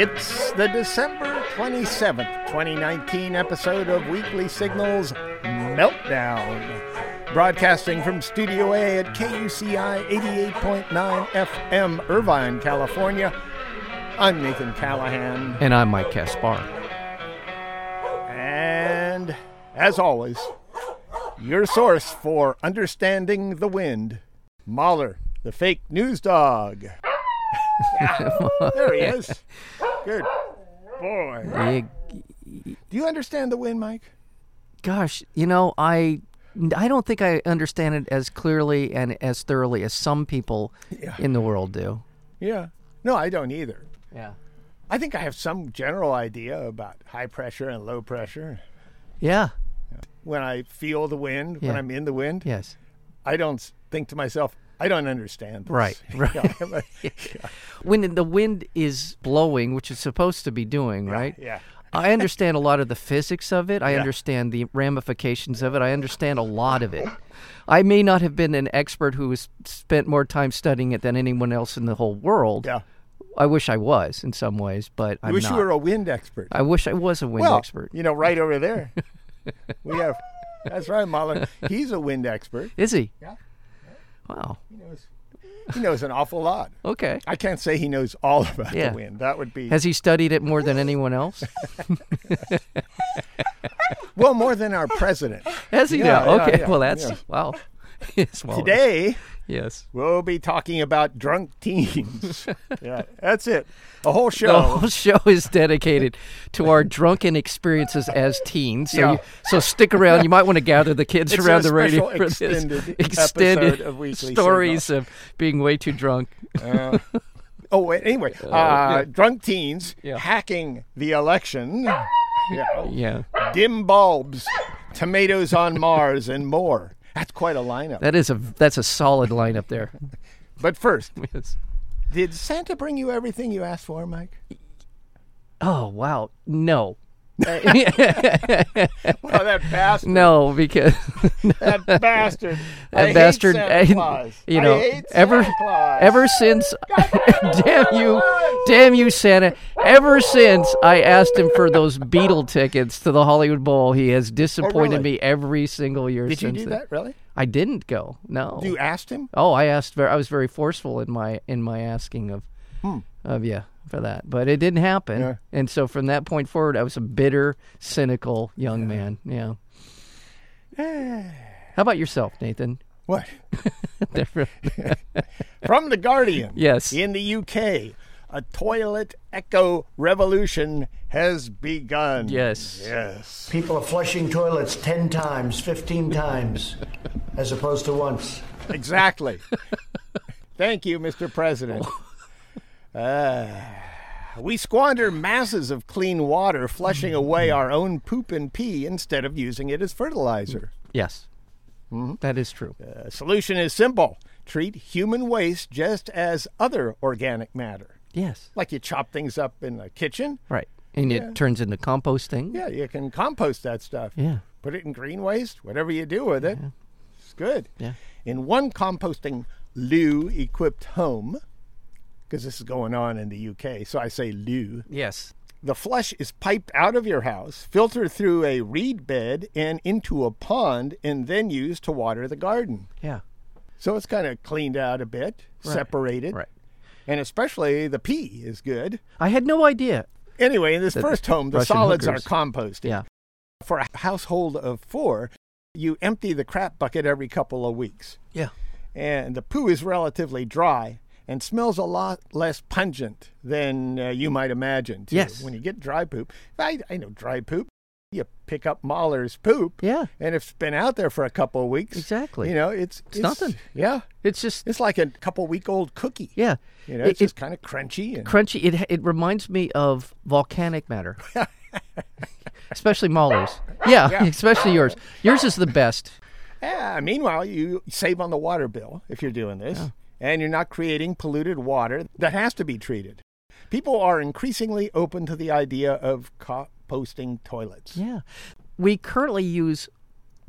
It's the December 27th, 2019 episode of Weekly Signals Meltdown. Broadcasting from Studio A at KUCI 88.9 FM, Irvine, California. I'm Nathan Callahan. And I'm Mike Caspar. And as always, your source for understanding the wind, Mahler, the fake news dog. Yeah, there he is. Good boy. Do you understand the wind, Mike? gosh, you know, I I don't think I understand it as clearly and as thoroughly as some people Yeah. in the world do. Yeah. No, I don't either. Yeah. I think I have some general idea about high pressure and low pressure. Yeah. When I feel the wind, when I'm in the wind, Yes. I don't think to myself, I don't understand this. Right, right. Yeah, I'm When the wind is blowing, which it's supposed to be doing, right? yeah. I understand a lot of the physics of it. I Yeah. understand the ramifications of it. I understand a lot of it. I may not have been an expert who has spent more time studying it than anyone else in the whole world. Yeah. I wish I was in some ways, but I wish not. you were a wind expert. I wish I was a wind well, expert. you know, right over there. we have, that's right, Mahler. He's a wind expert. Is he? Yeah. Wow. He knows, he knows an awful lot. Okay. I can't say he knows all about Yeah. the wind. That would be Has he studied it more than anyone else? well more than our president. Has he Yeah, now? yeah, Okay. yeah, well, that's wow. yes. Well, Today Yes. we'll be talking about drunk teens. yeah, that's it. A whole show. The whole show is dedicated to our drunken experiences as teens. So, Yeah. you, so stick around. You might want to gather the kids It's around the radio for this extended extended episode of stories of being way too drunk. Uh, oh, anyway, uh, drunk teens Yeah. hacking the election. Yeah. Yeah, dim bulbs, tomatoes on Mars, and more. That's quite a lineup. that is a that's a solid lineup there. But first, Yes. did Santa bring you everything you asked for, Mike? Oh wow, no. Well, that bastard. No, because That bastard. that I bastard, Claus. you I know, ever ever since, damn you, damn you, Santa. Ever since I asked him for those Beatle tickets to the Hollywood Bowl, he has disappointed Oh, really? me every single year Did you since do then. that, really? I didn't go. No. You asked him? Oh, I asked. I was very forceful in my in my asking of hmm. of yeah for that, but it didn't happen. Yeah. And so from that point forward, I was a bitter, cynical young man. Yeah. How about yourself, Nathan? What? From The Guardian. Yes. In the UK, a toilet echo revolution has begun. Yes. Yes. People are flushing toilets 10 times, 15 times, as opposed to once. Exactly. Thank you, Mr. President. Uh, we squander masses of clean water flushing away our own poop and pee instead of using it as fertilizer. Yes. Mm-hmm. That is true. The solution is simple treat human waste just as other organic matter. Yes. Like you chop things up in the kitchen. Right. And Yeah. it turns into composting. Yeah, you can compost that stuff. Yeah. Put it in green waste, whatever you do with it. It's good. Yeah. In one composting loo equipped home, because this is going on in the UK, so I say loo, Yes. the flush is piped out of your house, filtered through a reed bed and into a pond, and then used to water the garden. Yeah. So it's kind of cleaned out a bit, Right. separated. Right. And especially the pee is good. I had no idea. Anyway, in this The first home, the Russian solids hookers. are composted. Yeah. For a household of four, you empty the crap bucket every couple of weeks. Yeah. And the poo is relatively dry and smells a lot less pungent than uh, you might imagine. Too. Yes. When you get dry poop, I, I know dry poop. You pick up Mahler's poop. Yeah. And if it's been out there for a couple of weeks, Exactly. You know, it's It's nothing. Yeah, It's just it's like a couple week old cookie. yeah. You know, It- it's it- just kind of crunchy and crunchy. It it reminds me of volcanic matter, especially Mahler's. Yeah, Yeah. especially yours. Yours is the best. Yeah. Meanwhile, you save on the water bill if you're doing this, and you're not creating polluted water that has to be treated. People are increasingly open to the idea of composting toilets. Yeah, we currently use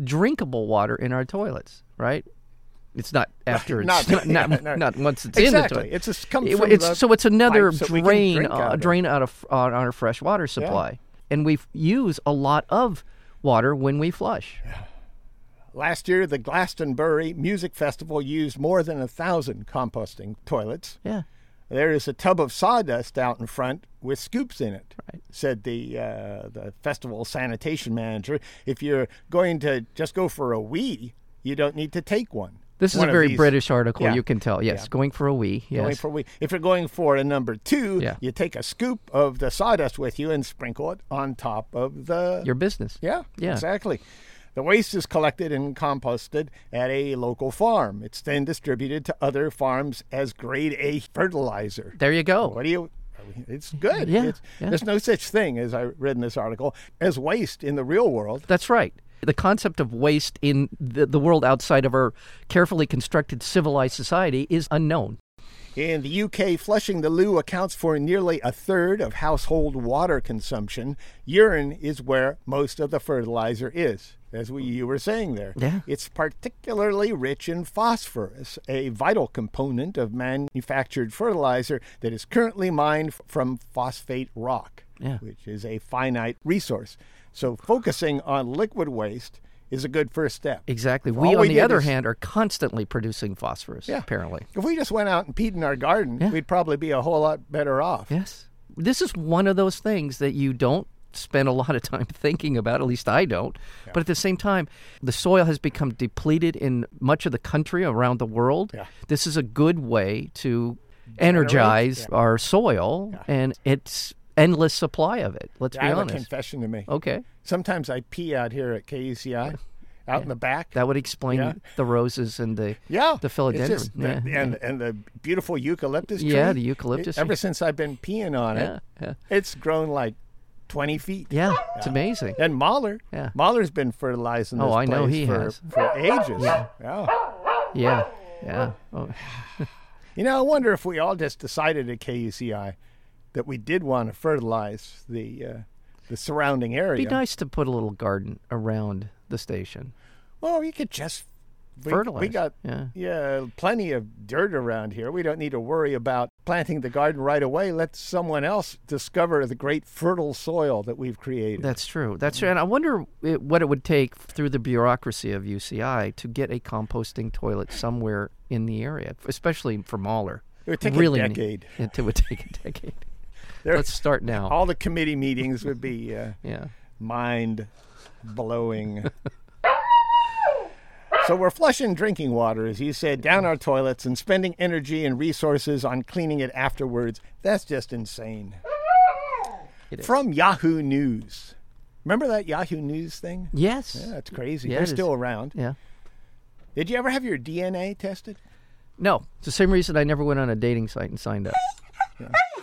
drinkable water in our toilets, right? It's not after it's Not- not, not, yeah, no. not once it's in the toilet. It's just comes It- from it's the so it's another pipes that we can drain drink uh, out drain out of on our fresh water supply, and we use a lot of water when we flush. Last year, the Glastonbury Music Festival used more than a thousand composting toilets. Yeah. There is a tub of sawdust out in front with scoops in it," Right. said the uh, the festival sanitation manager. If you're going to just go for a wee, you don't need to take one. This is One a very British article. Yeah. You can tell. Yes, Yeah. going for a wee. Yes. Going for a wee. If you're going for a number two, Yeah. you take a scoop of the sawdust with you and sprinkle it on top of the Your business. Yeah, Yeah. exactly. The waste is collected and composted at a local farm. It's then distributed to other farms as grade A fertilizer. There you go. What do you? It's good. Yeah, It's- yeah. There's no such thing, as I read in this article, as waste in the real world. That's right. The concept of waste in the, the world outside of our carefully constructed civilized society is unknown. In the UK, flushing the loo accounts for nearly a third of household water consumption. Urine is where most of the fertilizer is, as we, you were saying there. Yeah. It's particularly rich in phosphorus, a vital component of manufactured fertilizer that is currently mined from phosphate rock, Yeah. which is a finite resource. So, focusing on liquid waste is a good first step. Exactly. We, on we the other is- hand, are constantly producing phosphorus, Yeah. apparently. If we just went out and peed in our garden, Yeah. we'd probably be a whole lot better off. Yes. This is one of those things that you don't spend a lot of time thinking about, at least I don't. But at the same time, the soil has become depleted in much of the country around the world. Yeah. This is a good way to energize yeah. our soil and it's endless supply of it. Let's I be have a honest. confession to make. Okay. Sometimes I pee out here at KUCI, out in the back. That would explain Yeah. the roses and the yeah, the philodendron. Yeah, and and the beautiful eucalyptus tree. Yeah, the eucalyptus It- ever since I've been peeing on yeah, it, yeah. it's grown like twenty feet. Yeah, it's amazing. And Mahler, Yeah. Mahler's been fertilizing this Oh, I know place he for, has. for ages. Yeah. Yeah, yeah. Oh, You know, I wonder if we all just decided at KUCI that we did want to fertilize the uh, the surrounding area. It'd be nice to put a little garden around the station. Well, you could just we, Fertilize, We got yeah. yeah, plenty of dirt around here. We don't need to worry about planting the garden right away. Let someone else discover the great fertile soil that we've created. That's true. That's true. And I wonder it, what it would take through the bureaucracy of UCI to get a composting toilet somewhere in the area, especially for Mahler. It would take really a decade. It, it would take a decade. There- Let's start now. all the committee meetings would be uh, yeah. mind blowing. so we're flushing drinking water, as you said, down our toilets and spending energy and resources on cleaning it afterwards. That's just insane. From Yahoo News. Remember that Yahoo News thing? Yes. Yeah, that's crazy. Yeah, They're still around. Yeah. Did you ever have your DNA tested? No, it's the same reason I never went on a dating site and signed up.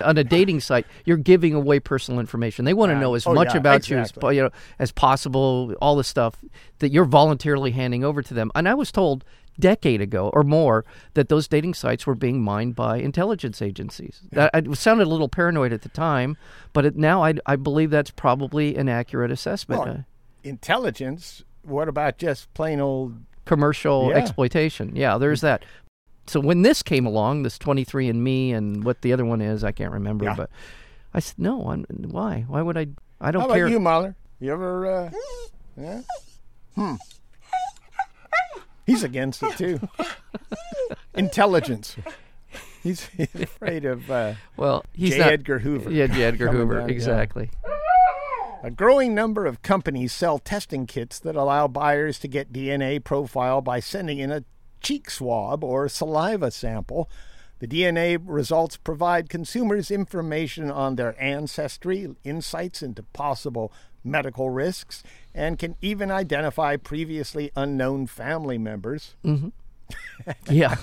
On a dating site, you're giving away personal information. They want to Right. know as Oh, much yeah, about you as, you know, as possible, all the stuff that you're voluntarily handing over to them. And I was told decade ago or more that those dating sites were being mined by intelligence agencies. That I sounded a little paranoid at the time, but it, now I, I believe that's probably an accurate assessment. Well, Uh, Intelligence. What about just plain old? commercial Yeah. exploitation. Yeah, there's that. So when this came along, this 23andMe and what the other one is, I can't remember. Yeah. But I said, no, I'm, why? Why would I? I don't How care. about you, Mahler? You ever? Uh, yeah. Hmm. He's against it too. Intelligence. He's, he's afraid of uh, well, he's J. not. Edgar Hoover. Yeah, J. Edgar Hoover. down, yeah. exactly. A growing number of companies sell testing kits that allow buyers to get DNA profile by sending in a cheek swab or saliva sample. The DNA results provide consumers information on their ancestry, insights into possible medical risks, and can even identify previously unknown family members. Mm-hmm. Yeah,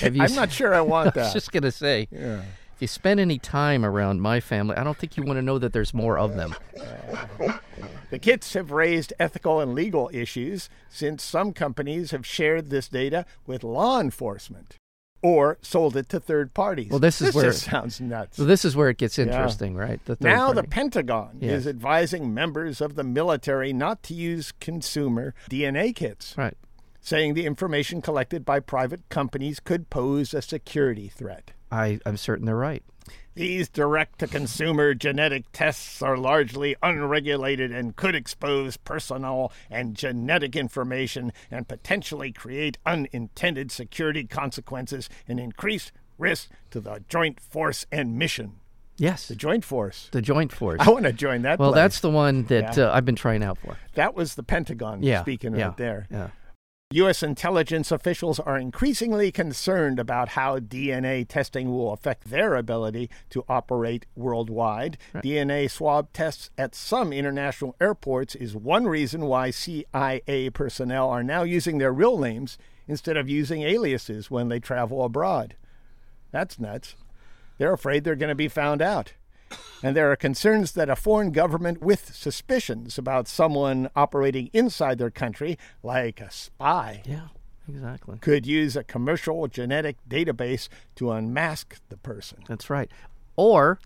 have you I'm s- not sure I want I was that. just gonna say, Yeah. If you spend any time around my family, I don't think you want to know that there's more of them. The kits have raised ethical and legal issues since some companies have shared this data with law enforcement or sold it to third parties. Well, this is where- just sounds nuts. So this is where it gets interesting, right? The now the. Pentagon Yes. is advising members of the military not to use consumer DNA kits. right. saying the information collected by private companies could pose a security threat. I, I'm certain they're right. These direct to consumer genetic tests are largely unregulated and could expose personal and genetic information and potentially create unintended security consequences and increase risk to the joint force and mission. Yes, The joint force. the Joint Force. I want to join that. well, place. that's the one that Yeah. uh, I've been trying out for. that was the Pentagon Yeah, speaking yeah, right there. Yeah. U.S. intelligence officials are increasingly concerned about how DNA testing will affect their ability to operate worldwide. DNA swab tests at some international airports is one reason why CIA personnel are now using their real names instead of using aliases when they travel abroad. That's nuts. They're afraid they're going to be found out. And there are concerns that a foreign government with suspicions about someone operating inside their country, like a spy, Yeah. Exactly. could use a commercial genetic database to unmask the person. That's right. Or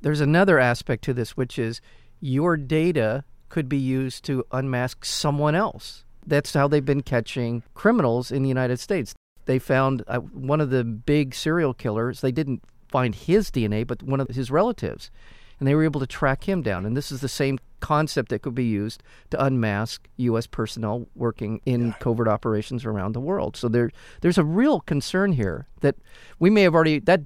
there's another aspect to this, which is your data could be used to unmask someone else. That's how they've been catching criminals in the United States. They found uh, one of the big serial killers. They didn't find his DNA, but one of his relatives. And they were able to track him down. And this is the same concept that could be used to unmask U.S. personnel working in covert operations around the world. So there, there's a real concern here that we may have already, that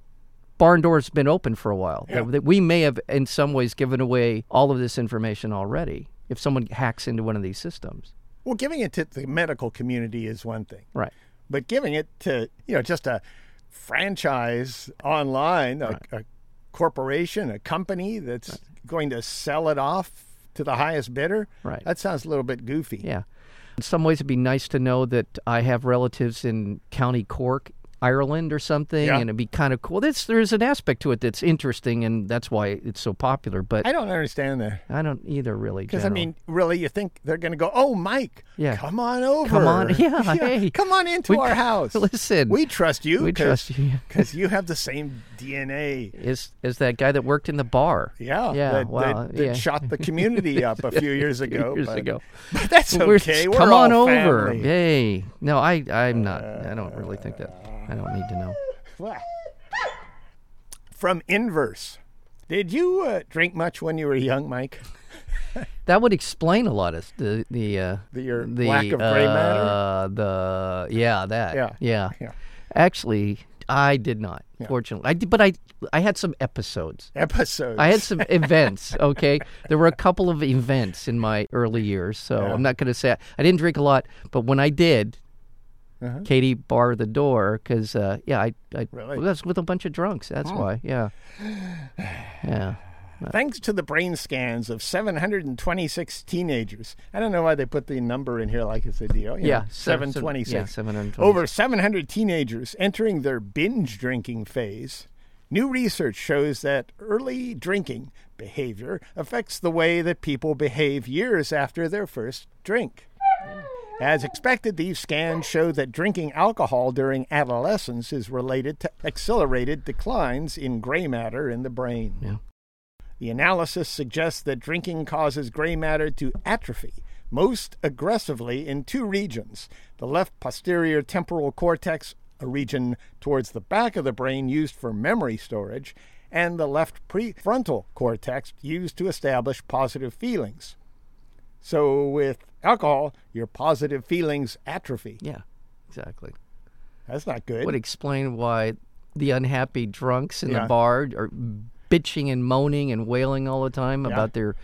barn door's been open for a while. That, that we may have, in some ways, given away all of this information already if someone hacks into one of these systems. Well, giving it to the medical community is one thing, Right. but giving it to, you know, just a franchise online, a, a corporation, a company that's going to sell it off to the highest bidder, Right. that sounds a little bit goofy. Yeah. In some ways, it'd be nice to know that I have relatives in County Cork, Ireland, or something, Yeah. and it'd be kind of cool. There's, there's an aspect to it that's interesting, and that's why it's so popular. But I don't understand that. I don't either, really. Because, I mean, really, you think they're going to go, oh, Mike, Yeah. come on over. Come on- yeah, hey. Come on into We- our house. listen, We trust you. we trust you. Because you have the same DNA. is is that guy that worked in the bar? Yeah, Yeah, that, wow, that, that yeah. shot the community up a few years ago. years but, ago. but that's We're- okay. We're come all on over. family. Yay. No, I I'm not. I don't really think that. Uh, I don't need to know. From Inverse, did you uh, drink much when you were young, Mike? That would explain a lot of the the uh, The- your the lack of gray matter? uh, The yeah that Yeah. yeah Yeah. Actually, I did not. Fortunately, I did, but I I had some episodes. Episodes. I had some events. Okay, there were a couple of events in my early years, so Yeah. I'm not going to say I didn't drink a lot, but when I did, Uh-huh. Katie barred the door because uh, yeah, I I Really? was with a bunch of drunks. That's why. Yeah, yeah. Thanks to the brain scans of 726 teenagers. I don't know why they put the number in here like it's a deal. Yeah, know, seven- 726. yeah, 726. Over 700 teenagers entering their binge drinking phase. New research shows that early drinking behavior affects the way that people behave years after their first drink. As expected, these scans show that drinking alcohol during adolescence is related to accelerated declines in gray matter in the brain. Yeah. The analysis suggests that drinking causes gray matter to atrophy most aggressively in two regions the left posterior temporal cortex, a region towards the back of the brain used for memory storage, and the left prefrontal cortex used to establish positive feelings. So, with alcohol, your positive feelings atrophy. Yeah, exactly. That's not good. Would explain why the unhappy drunks in Yeah. the bar are bitching and moaning and wailing all the time Yeah. about their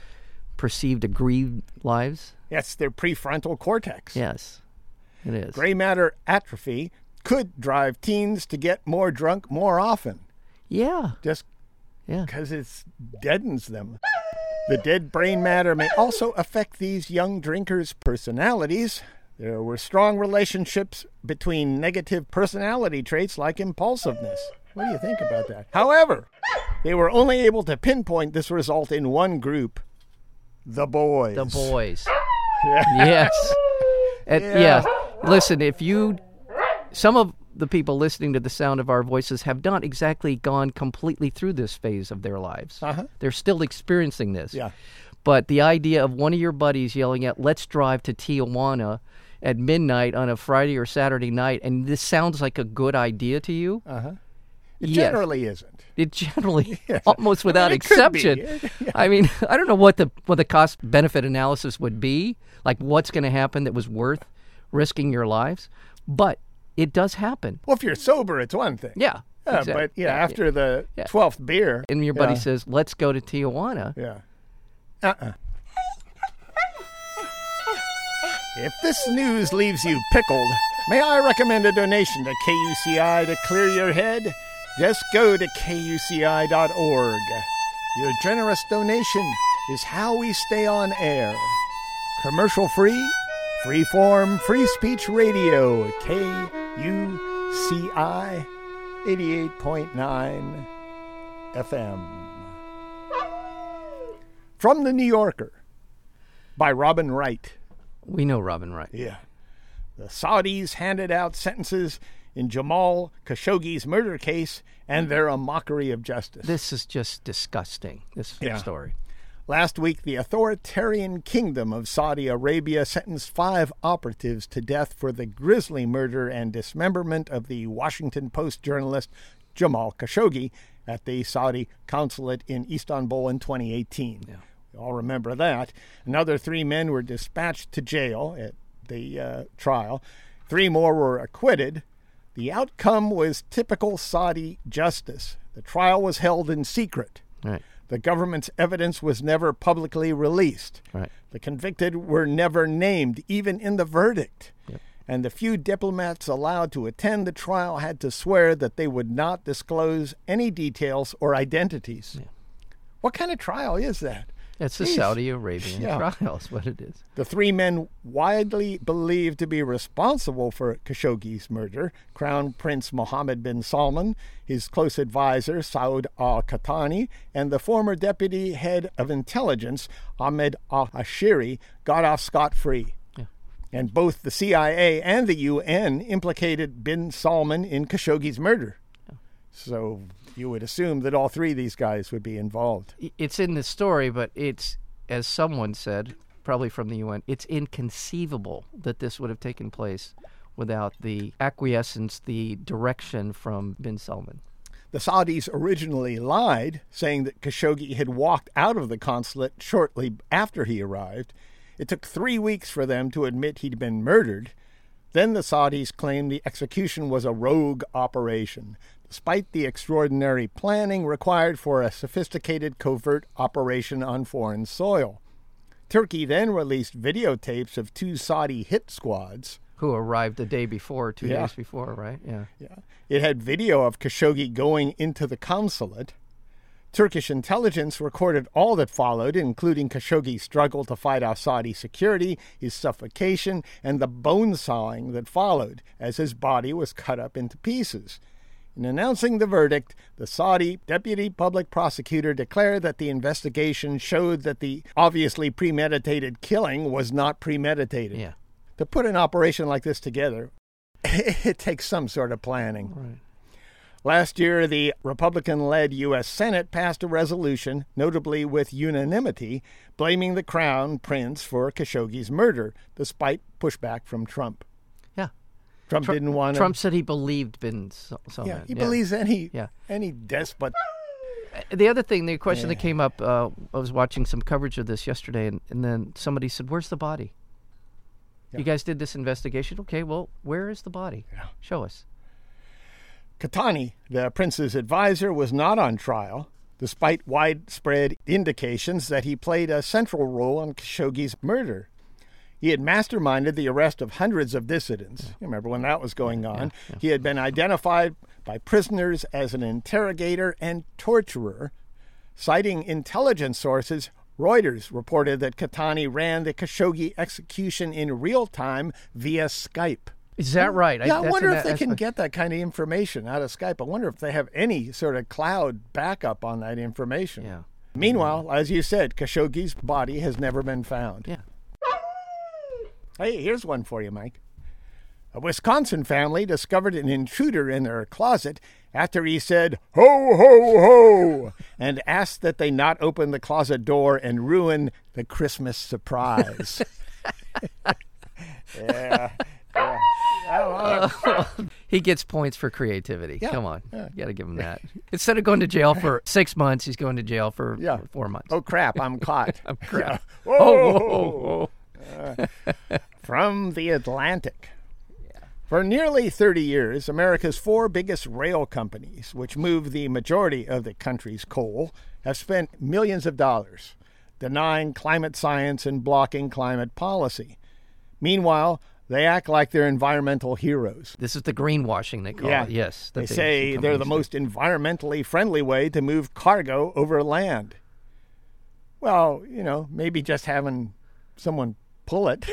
perceived aggrieved lives. That's their prefrontal cortex. Yes, it is. Gray matter atrophy could drive teens to get more drunk more often, Yeah, just yeah. because it deadens them. The dead brain matter may also affect these young drinkers' personalities. There were strong relationships between negative personality traits like impulsiveness. What do you think about that? However, they were only able to pinpoint this result in one group the boys. The boys. yes. yes. And, Yeah. yeah. Listen, if you, some of the people listening to the sound of our voices have not exactly gone completely through this phase of their lives. Uh-huh. They're still experiencing this. Yeah. But the idea of one of your buddies yelling out, let's drive to Tijuana at midnight on a Friday or Saturday night, and this sounds like a good idea to you, Uh-huh. It Yes. generally isn't. it generally, Yes. almost without it could be. exception. I mean, I don't know what the what the cost benefit analysis would be, like what's going to happen that was worth risking your lives, but it does happen. Well, if you're sober, it's one thing. Yeah. Yeah, exact- but yeah, after the Yeah. twelfth beer, and your buddy yeah, says, "Let's go to Tijuana." yeah, uh-uh. If this news leaves you pickled, may I recommend a donation to KUCI to clear your head? Just go to kuci.org. Your generous donation is how we stay on air. Commercial free, free form, free speech radio, KUCI 88.9 FM. From the New Yorker by Robin Wright. We know Robin Wright. Yeah. The Saudis handed out sentences in Jamal Khashoggi's murder case, and they're a mockery of justice. This is just disgusting. This Yeah. story. Last week, the authoritarian kingdom of Saudi Arabia sentenced five operatives to death for the grisly murder and dismemberment of the Washington Post journalist Jamal Khashoggi at the Saudi consulate in Istanbul in 2018. We all remember that. Another three men were dispatched to jail at the uh, trial. Three more were acquitted. The outcome was typical Saudi justice. The trial was held in secret. Right. The government's evidence was never publicly released. Right. The convicted were never named, even in the verdict. And the few diplomats allowed to attend the trial had to swear that they would not disclose any details or identities. What kind of trial is that? It's the Jeez. Saudi Arabian Yeah. trial, is what it is. The three men widely believed to be responsible for Khashoggi's murder Crown Prince Mohammed bin Salman, his close advisor Saud al Qahtani, and the former deputy head of intelligence Ahmed al Asiri got off scot free. And both the CIA and the UN implicated bin Salman in Khashoggi's murder. So you would assume that all three of these guys would be involved. It's in the story, but it's, as someone said, probably from the UN, it's inconceivable that this would have taken place without the acquiescence, the direction from bin Salman. The Saudis originally lied, saying that Khashoggi had walked out of the consulate shortly after he arrived. It took three weeks for them to admit he'd been murdered. Then the Saudis claimed the execution was a rogue operation, despite the extraordinary planning required for a sophisticated covert operation on foreign soil. Turkey then released videotapes of two Saudi hit squads Who arrived the day before, two Yeah. days before, right? Yeah. Yeah. It had video of Khashoggi going into the consulate. Turkish intelligence recorded all that followed, including Khashoggi's struggle to fight off Saudi security, his suffocation, and the bone sawing that followed as his body was cut up into pieces. In announcing the verdict, the Saudi deputy public prosecutor declared that the investigation showed that the obviously premeditated killing was not premeditated. Yeah. To put an operation like this together, it takes some sort of planning. Right. Last year, the Republican led U.S. Senate passed a resolution, notably with unanimity, blaming the Crown Prince for Khashoggi's murder, despite pushback from Trump. Yeah. Trump didn't want Trump said he believed bin Salman. Yeah, he believes any Yeah. any despot. The other thing, the question that came up, uh, I was watching some coverage of this yesterday, and, and then somebody said, "Where's the body?" You guys did this investigation. Okay, well, where is the body? Yeah. Show us. Qahtani, the prince's advisor, was not on trial, despite widespread indications that he played a central role in Khashoggi's murder. He had masterminded the arrest of hundreds of dissidents. You remember when that was going on? He had been identified by prisoners as an interrogator and torturer. Citing intelligence sources, Reuters reported that Qahtani ran the Khashoggi execution in real time via Skype. Is that hmm. right? Yeah, I, that's wonder if they can get that kind of information out of Skype. I wonder if they have any sort of cloud backup on that information. Yeah. Meanwhile, as you said, Khashoggi's body has never been found. Yeah. Hey, here's one for you, Mike. A Wisconsin family discovered an intruder in their closet after he said, ho, ho, ho, and asked that they not open the closet door and ruin the Christmas surprise. yeah. yeah. Oh, oh. he gets points for creativity. Yeah, Come on, yeah. you got to give him that. Instead of going to jail for six months, he's going to jail for Yeah. four months. oh crap! I'm caught. I'm crap. Whoa! Oh, whoa, whoa, whoa. From the Atlantic. For nearly 30 years, America's four biggest rail companies, which move the majority of the country's coal, have spent millions of dollars denying climate science and blocking climate policy. Meanwhile, they act like they're environmental heroes. This is the greenwashing they call Yeah. it. Yes, that They say they're the most environmentally friendly way to move cargo over land. Well, you know, maybe just having someone pull it.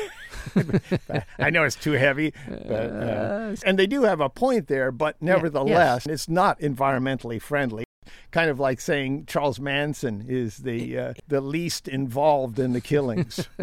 I know it's too heavy, but, uh, and they do have a point there. But nevertheless, it's not environmentally friendly. Kind of like saying Charles Manson is the uh, the least involved in the killings.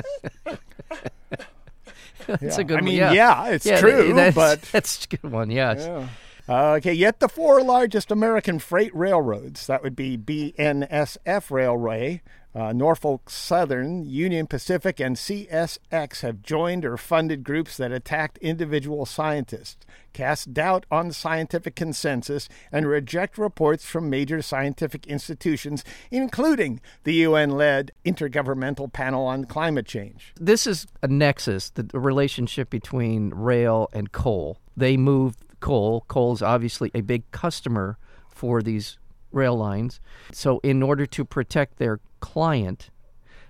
That's Yeah. a good I one. mean, yeah, yeah, it's Yeah, true, that's, but that's a good one. Yes. Yeah. Uh, okay, yet the four largest American freight railroads, that would be BNSF Railway, uh, Norfolk Southern, Union Pacific, and CSX, have joined or funded groups that attacked individual scientists, cast doubt on scientific consensus, and reject reports from major scientific institutions, including the UN led Intergovernmental Panel on Climate Change. This is a nexus, the, relationship between rail and coal. They move coal. Coal is obviously a big customer for these rail lines. So, in order to protect their client,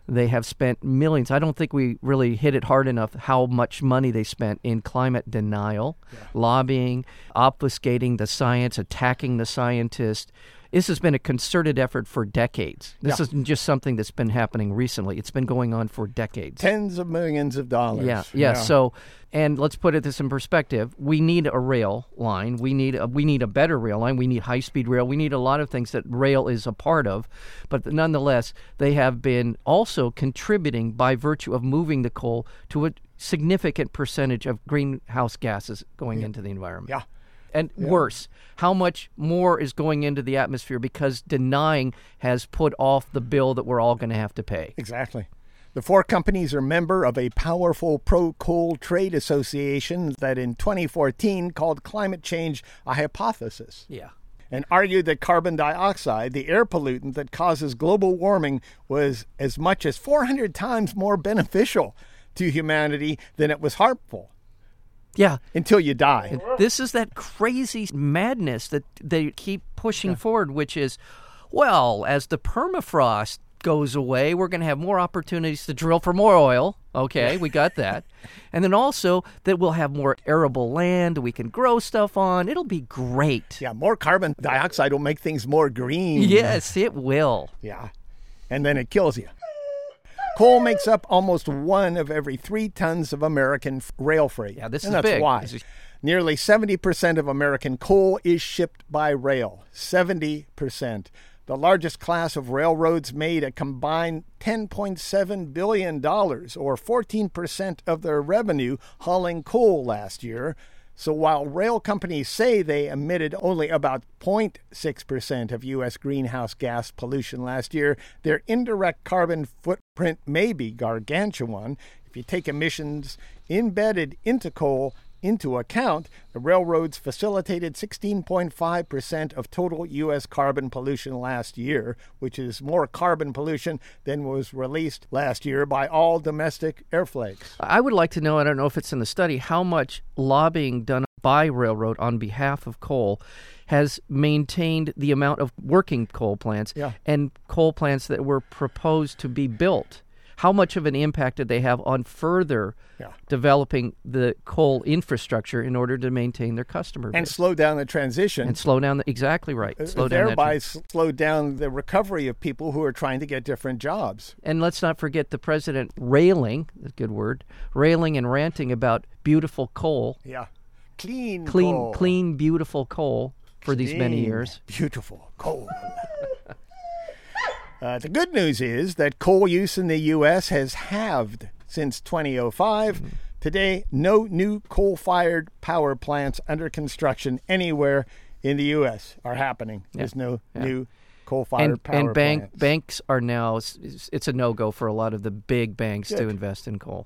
they have spent millions. I don't think we really hit it hard enough how much money they spent in climate denial, lobbying, obfuscating the science, attacking the scientists. This has been a concerted effort for decades. This Yeah. isn't just something that's been happening recently. It's been going on for decades. Tens of millions of dollars. Yeah, yeah. So, and let's put it this in perspective. We need a rail line. We need a, we need a better rail line. We need high speed rail. We need a lot of things that rail is a part of. But nonetheless, they have been also contributing by virtue of moving the coal to a significant percentage of greenhouse gases going into the environment. Yeah. And worse, how much more is going into the atmosphere because denying has put off the bill that we're all going to have to pay. Exactly. The four companies are member of a powerful pro coal trade association that in 2014 called climate change a hypothesis Yeah. and argued that carbon dioxide, the air pollutant that causes global warming, was as much as 400 times more beneficial to humanity than it was harmful Yeah. until you die. This is that crazy madness that they keep pushing forward, which is, well, as the permafrost goes away, we're going to have more opportunities to drill for more oil. Okay, we got that. and then also that we'll have more arable land we can grow stuff on. It'll be great. Yeah, more carbon dioxide will make things more green. Yes, it will. Yeah. And then it kills you. Coal makes up almost one of every three tons of American f- rail freight. Yeah, this and is that's big. why. Is- Nearly 70% of American coal is shipped by rail. 70%. The largest class of railroads made a combined $10.7 billion, or 14% of their revenue, hauling coal last year. So while rail companies say they emitted only about 0.6% of U.S. greenhouse gas pollution last year, their indirect carbon footprint may be gargantuan. If you take emissions embedded into coal into account, the railroads facilitated 16.5% of total U.S. carbon pollution last year, which is more carbon pollution than was released last year by all domestic air flags. I would like to know, I don't know if it's in the study, how much lobbying done by railroad on behalf of coal has maintained the amount of working coal plants Yeah. and coal plants that were proposed to be built. How much of an impact did they have on further Yeah. developing the coal infrastructure in order to maintain their customer And slow down the transition. and slow down the, exactly right. Uh, slow down thereby slow down the recovery of people who are trying to get different jobs. And let's not forget the president railing, a good word, railing and ranting about beautiful coal, Yeah. Clean clean, coal. clean, beautiful coal for these many years. Beautiful coal. uh, the good news is that coal use in the U.S. has halved since 2005. Mm-hmm. Today, no new coal fired power plants under construction anywhere in the U.S. are happening. There's no new coal fired And, power and bank, plants. banks are now, it's, it's a no go for a lot of the big banks to invest in coal.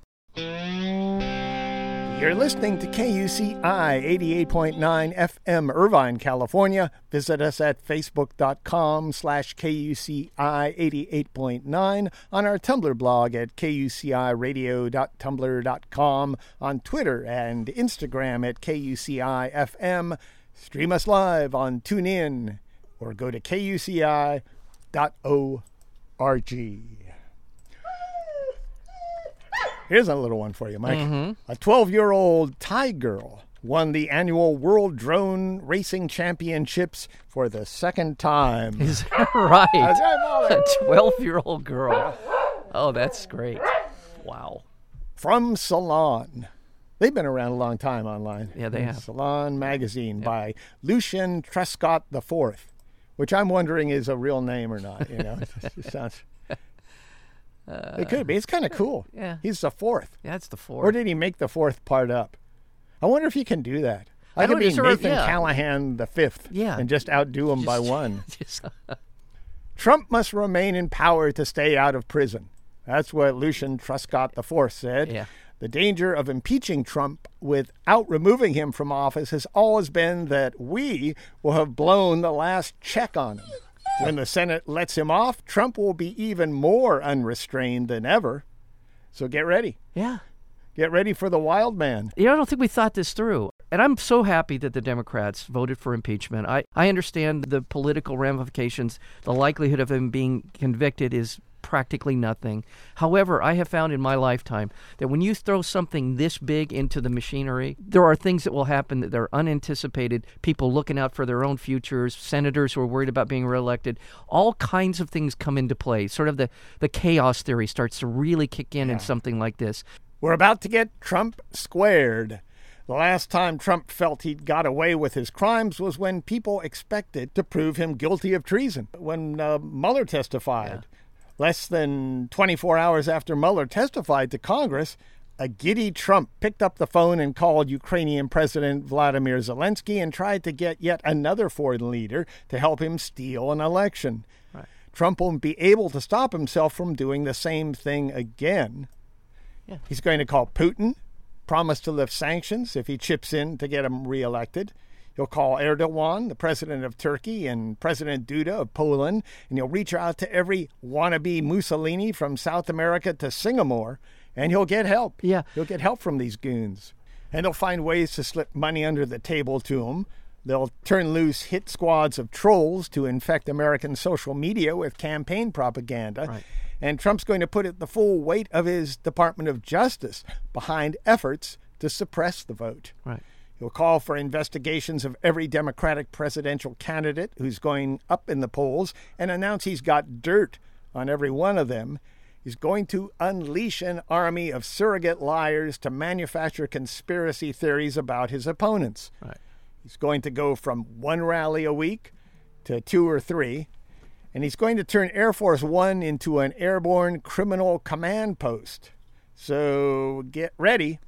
You're listening to KUCI 88.9 FM, Irvine, California. Visit us at facebook.com slash KUCI 88.9, on our Tumblr blog at kuciradio.tumblr.com, on Twitter and Instagram at KUCI FM. Stream us live on TuneIn or go to kuci.org. Here's a little one for you, Mike. Mm-hmm. A 12 year old Thai girl won the annual World Drone Racing Championships for the second time. Is that right? That's right, Molly. A 12 year old girl. Oh, that's great. Wow. From Salon. They've been around a long time online. Yeah, they have. Salon Magazine by Lucian Truscott IV, which I'm wondering is a real name or not. You know, it just sounds. it could be. It's kind of cool. yeah. He's the fourth. That's the fourth. Or did he make the fourth part up? I wonder if he can do that. I, I could be sort of- Nathan yeah. Callahan the fifth, Yeah. and just outdo him by one. Just- Trump must remain in power to stay out of prison. That's what Lucian Truscott IV said. Yeah. The danger of impeaching Trump without removing him from office has always been that we will have blown the last check on him. When the Senate lets him off, Trump will be even more unrestrained than ever. So get ready. yeah. Get ready for the wild man. You know, I don't think we thought this through. And I'm so happy that the Democrats voted for impeachment. I, I understand the political ramifications. The likelihood of him being convicted is practically nothing. However, I have found in my lifetime that when you throw something this big into the machinery, there are things that will happen that are unanticipated. People looking out for their own futures, senators who are worried about being reelected. All kinds of things come into play. Sort of the, the chaos theory starts to really kick in in something like this. We're about to get Trump squared. The last time Trump felt he'd got away with his crimes was when people expected to prove him guilty of treason. When uh, Mueller testified, less than 24 hours after Mueller testified to Congress, a giddy Trump picked up the phone and called Ukrainian President Vladimir Zelensky and tried to get yet another foreign leader to help him steal an election. Trump won't be able to stop himself from doing the same thing again. He's going to call Putin, promise to lift sanctions if he chips in to get him reelected. He'll call Erdogan, the president of Turkey, and President Duda of Poland, and he'll reach out to every wannabe Mussolini from South America to Singapore, and he'll get help. Yeah. He'll get help from these goons. And they'll find ways to slip money under the table to him. They'll turn loose hit squads of trolls to infect American social media with campaign propaganda. Right. And Trump's going to put it the full weight of his Department of Justice behind efforts to suppress the vote. Right. He'll call for investigations of every Democratic presidential candidate who's going up in the polls and announce he's got dirt on every one of them. He's going to unleash an army of surrogate liars to manufacture conspiracy theories about his opponents. Right. He's going to go from one rally a week to two or three, and he's going to turn Air Force One into an airborne criminal command post. So get ready.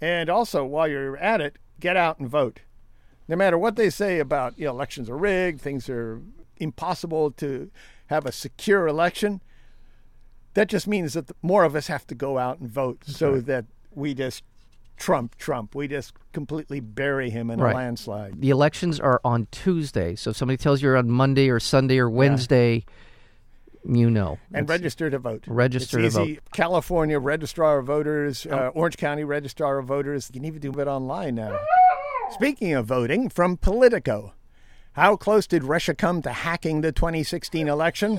And also, while you're at it, get out and vote. No matter what they say about you know, elections are rigged, things are impossible to have a secure election, that just means that more of us have to go out and vote so that we just trump Trump. We just completely bury him in Right. a landslide. The elections are on Tuesday. So if somebody tells you on Monday or Sunday or Wednesday, you know. And register to vote. Register it's to easy. California Registrar of Voters, uh, Orange County Registrar of Voters. You can even do it online now. Speaking of voting, from Politico, how close did Russia come to hacking the 2016 election?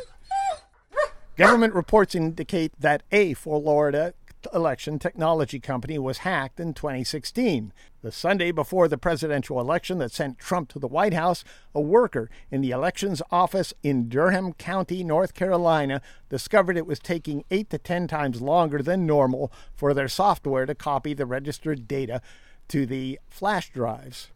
Government reports indicate that a for Florida election technology company was hacked in 2016. The Sunday before the presidential election that sent Trump to the White House, a worker in the elections office in Durham County, North Carolina, discovered it was taking 8 to 10 times longer than normal for their software to copy the registered data to the flash drives.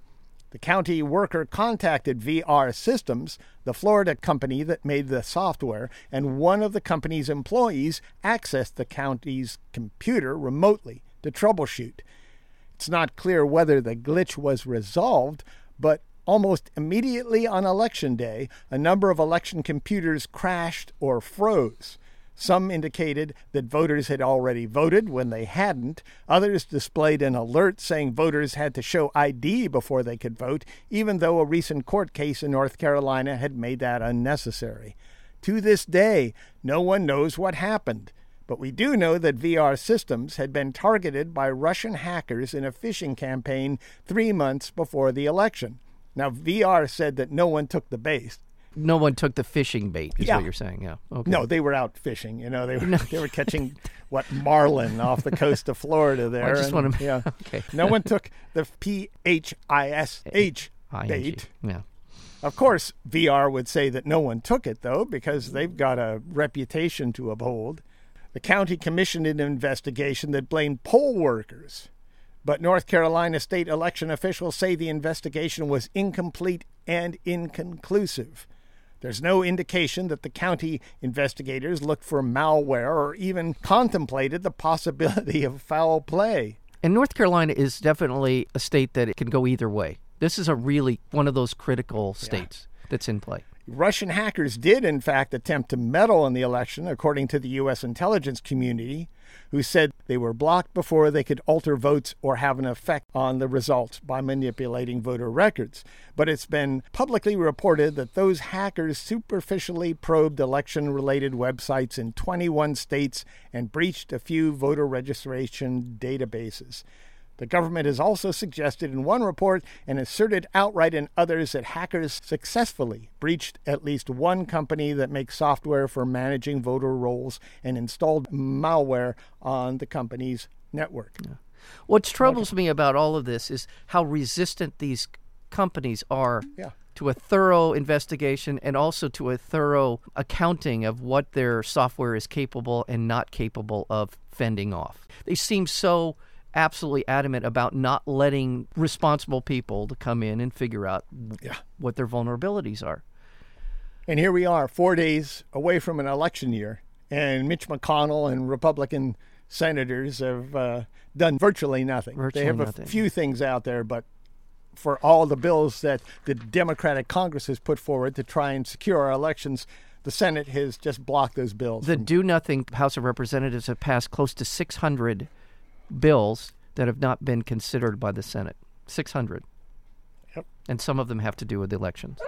The county worker contacted VR Systems, the Florida company that made the software, and one of the company's employees accessed the county's computer remotely to troubleshoot. It's not clear whether the glitch was resolved, but almost immediately on election day, a number of election computers crashed or froze. Some indicated that voters had already voted when they hadn't. Others displayed an alert saying voters had to show ID before they could vote, even though a recent court case in North Carolina had made that unnecessary. To this day, no one knows what happened. But we do know that VR systems had been targeted by Russian hackers in a phishing campaign three months before the election. Now, VR said that no one took the base, no one took the fishing bait. Is Yeah. what you're saying? Yeah. Okay. No, they were out fishing. You know, they were they were catching what marlin off the coast of Florida there. I just and- wanna yeah. okay. No one took the P H I S H bait. Yeah. Of course, VR would say that no one took it though, because they've got a reputation to uphold. The county commissioned an investigation that blamed poll workers. But North Carolina state election officials say the investigation was incomplete and inconclusive. There's no indication that the county investigators looked for malware or even contemplated the possibility of foul play. And North Carolina is definitely a state that it can go either way. This is a really one of those critical states that's in play. Russian hackers did, in fact, attempt to meddle in the election, according to the U.S. intelligence community, who said they were blocked before they could alter votes or have an effect on the results by manipulating voter records. But it's been publicly reported that those hackers superficially probed election related websites in 21 states and breached a few voter registration databases. The government has also suggested in one report and asserted outright in others that hackers successfully breached at least one company that makes software for managing voter rolls and installed malware on the company's network. What troubles me about all of this is how resistant these companies are Yeah. to a thorough investigation and also to a thorough accounting of what their software is capable and not capable of fending off. They seem so absolutely adamant about not letting responsible people to come in and figure out Yeah. what their vulnerabilities are. And here we are, four days away from an election year, and Mitch McConnell and Republican senators have uh, done virtually nothing. Virtually they have nothing. a few things out there, but for all the bills that the Democratic Congress has put forward to try and secure our elections, the Senate has just blocked those bills. The Do Nothing House of Representatives have passed close to 600 bills that have not been considered by the Senate. 600. Yep. And some of them have to do with elections.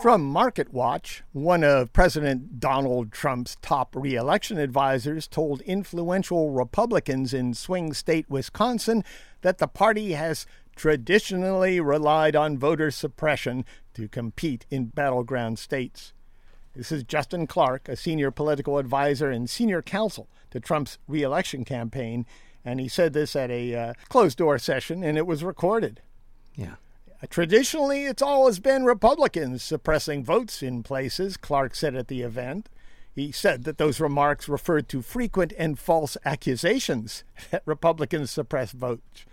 From Market Watch, one of President Donald Trump's top reelection advisors told influential Republicans in swing state Wisconsin that the party has traditionally relied on voter suppression to compete in battleground states. This is Justin Clark, a senior political advisor and senior counsel to Trump's reelection campaign, and he said this at a uh, closed door session and it was recorded. Yeah. Traditionally, it's always been Republicans suppressing votes in places, Clark said at the event. He said that those remarks referred to frequent and false accusations that Republicans suppress votes,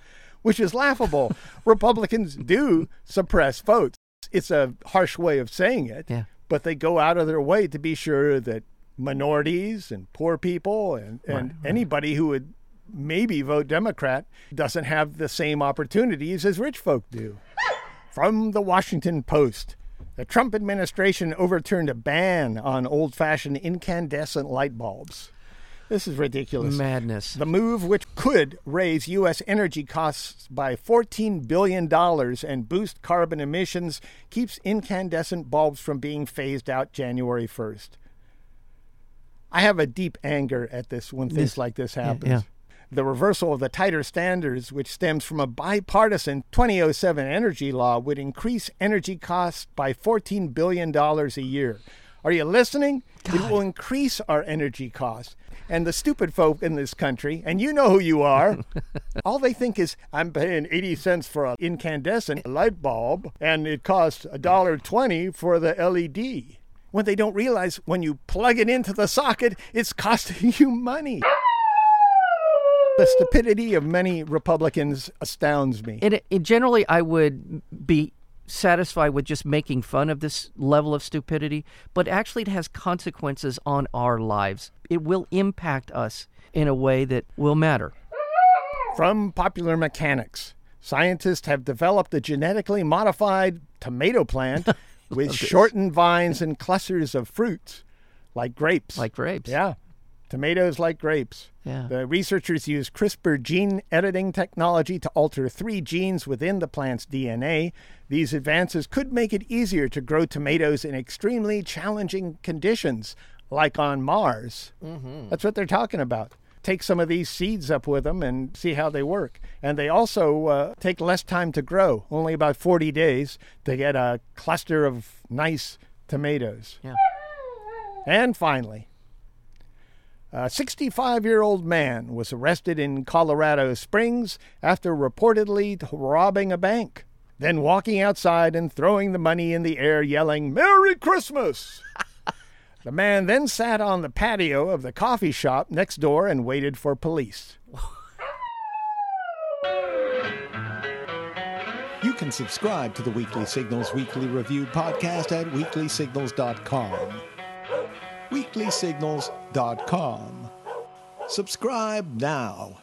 which is laughable. Republicans do suppress votes. It's a harsh way of saying it, Yeah. but they go out of their way to be sure that minorities and poor people and, and anybody who would maybe vote Democrat doesn't have the same opportunities as rich folk do. From the Washington Post, the Trump administration overturned a ban on old fashioned incandescent light bulbs. This is ridiculous. Madness. The move, which could raise U.S. energy costs by $14 billion and boost carbon emissions, keeps incandescent bulbs from being phased out January 1st. I have a deep anger at this when things like this Yeah, yeah. The reversal of the tighter standards, which stems from a bipartisan 2007 energy law, would increase energy costs by $14 billion a year. Are you listening? It will increase our energy costs. And the stupid folk in this country, and you know who you are, all they think is, I'm paying 80 cents for an incandescent light bulb, and it costs $1.20 for the LED. When they don't realize when you plug it into the socket, it's costing you money. The stupidity of many Republicans astounds me. And it, it, generally, I would be satisfied with just making fun of this level of stupidity, but actually, it has consequences on our lives. It will impact us in a way that will matter. From Popular Mechanics, scientists have developed a genetically modified tomato plant with shortened vines and clusters of fruits, like grapes. Like grapes. Yeah. Tomatoes like grapes. Yeah. The researchers used CRISPR gene editing technology to alter three genes within the plant's DNA. These advances could make it easier to grow tomatoes in extremely challenging conditions, like on Mars. Mm-hmm. That's what they're talking about. Take some of these seeds up with them and see how they work. And they also uh, take less time to grow, only about 40 days, to get a cluster of nice tomatoes. Yeah. And finally, a 65 year old man was arrested in Colorado Springs after reportedly robbing a bank, then walking outside and throwing the money in the air, yelling, Merry Christmas! the man then sat on the patio of the coffee shop next door and waited for police. You can subscribe to the Weekly Signals Weekly Review podcast at weeklysignals.com. Weeklysignals.com. Subscribe now.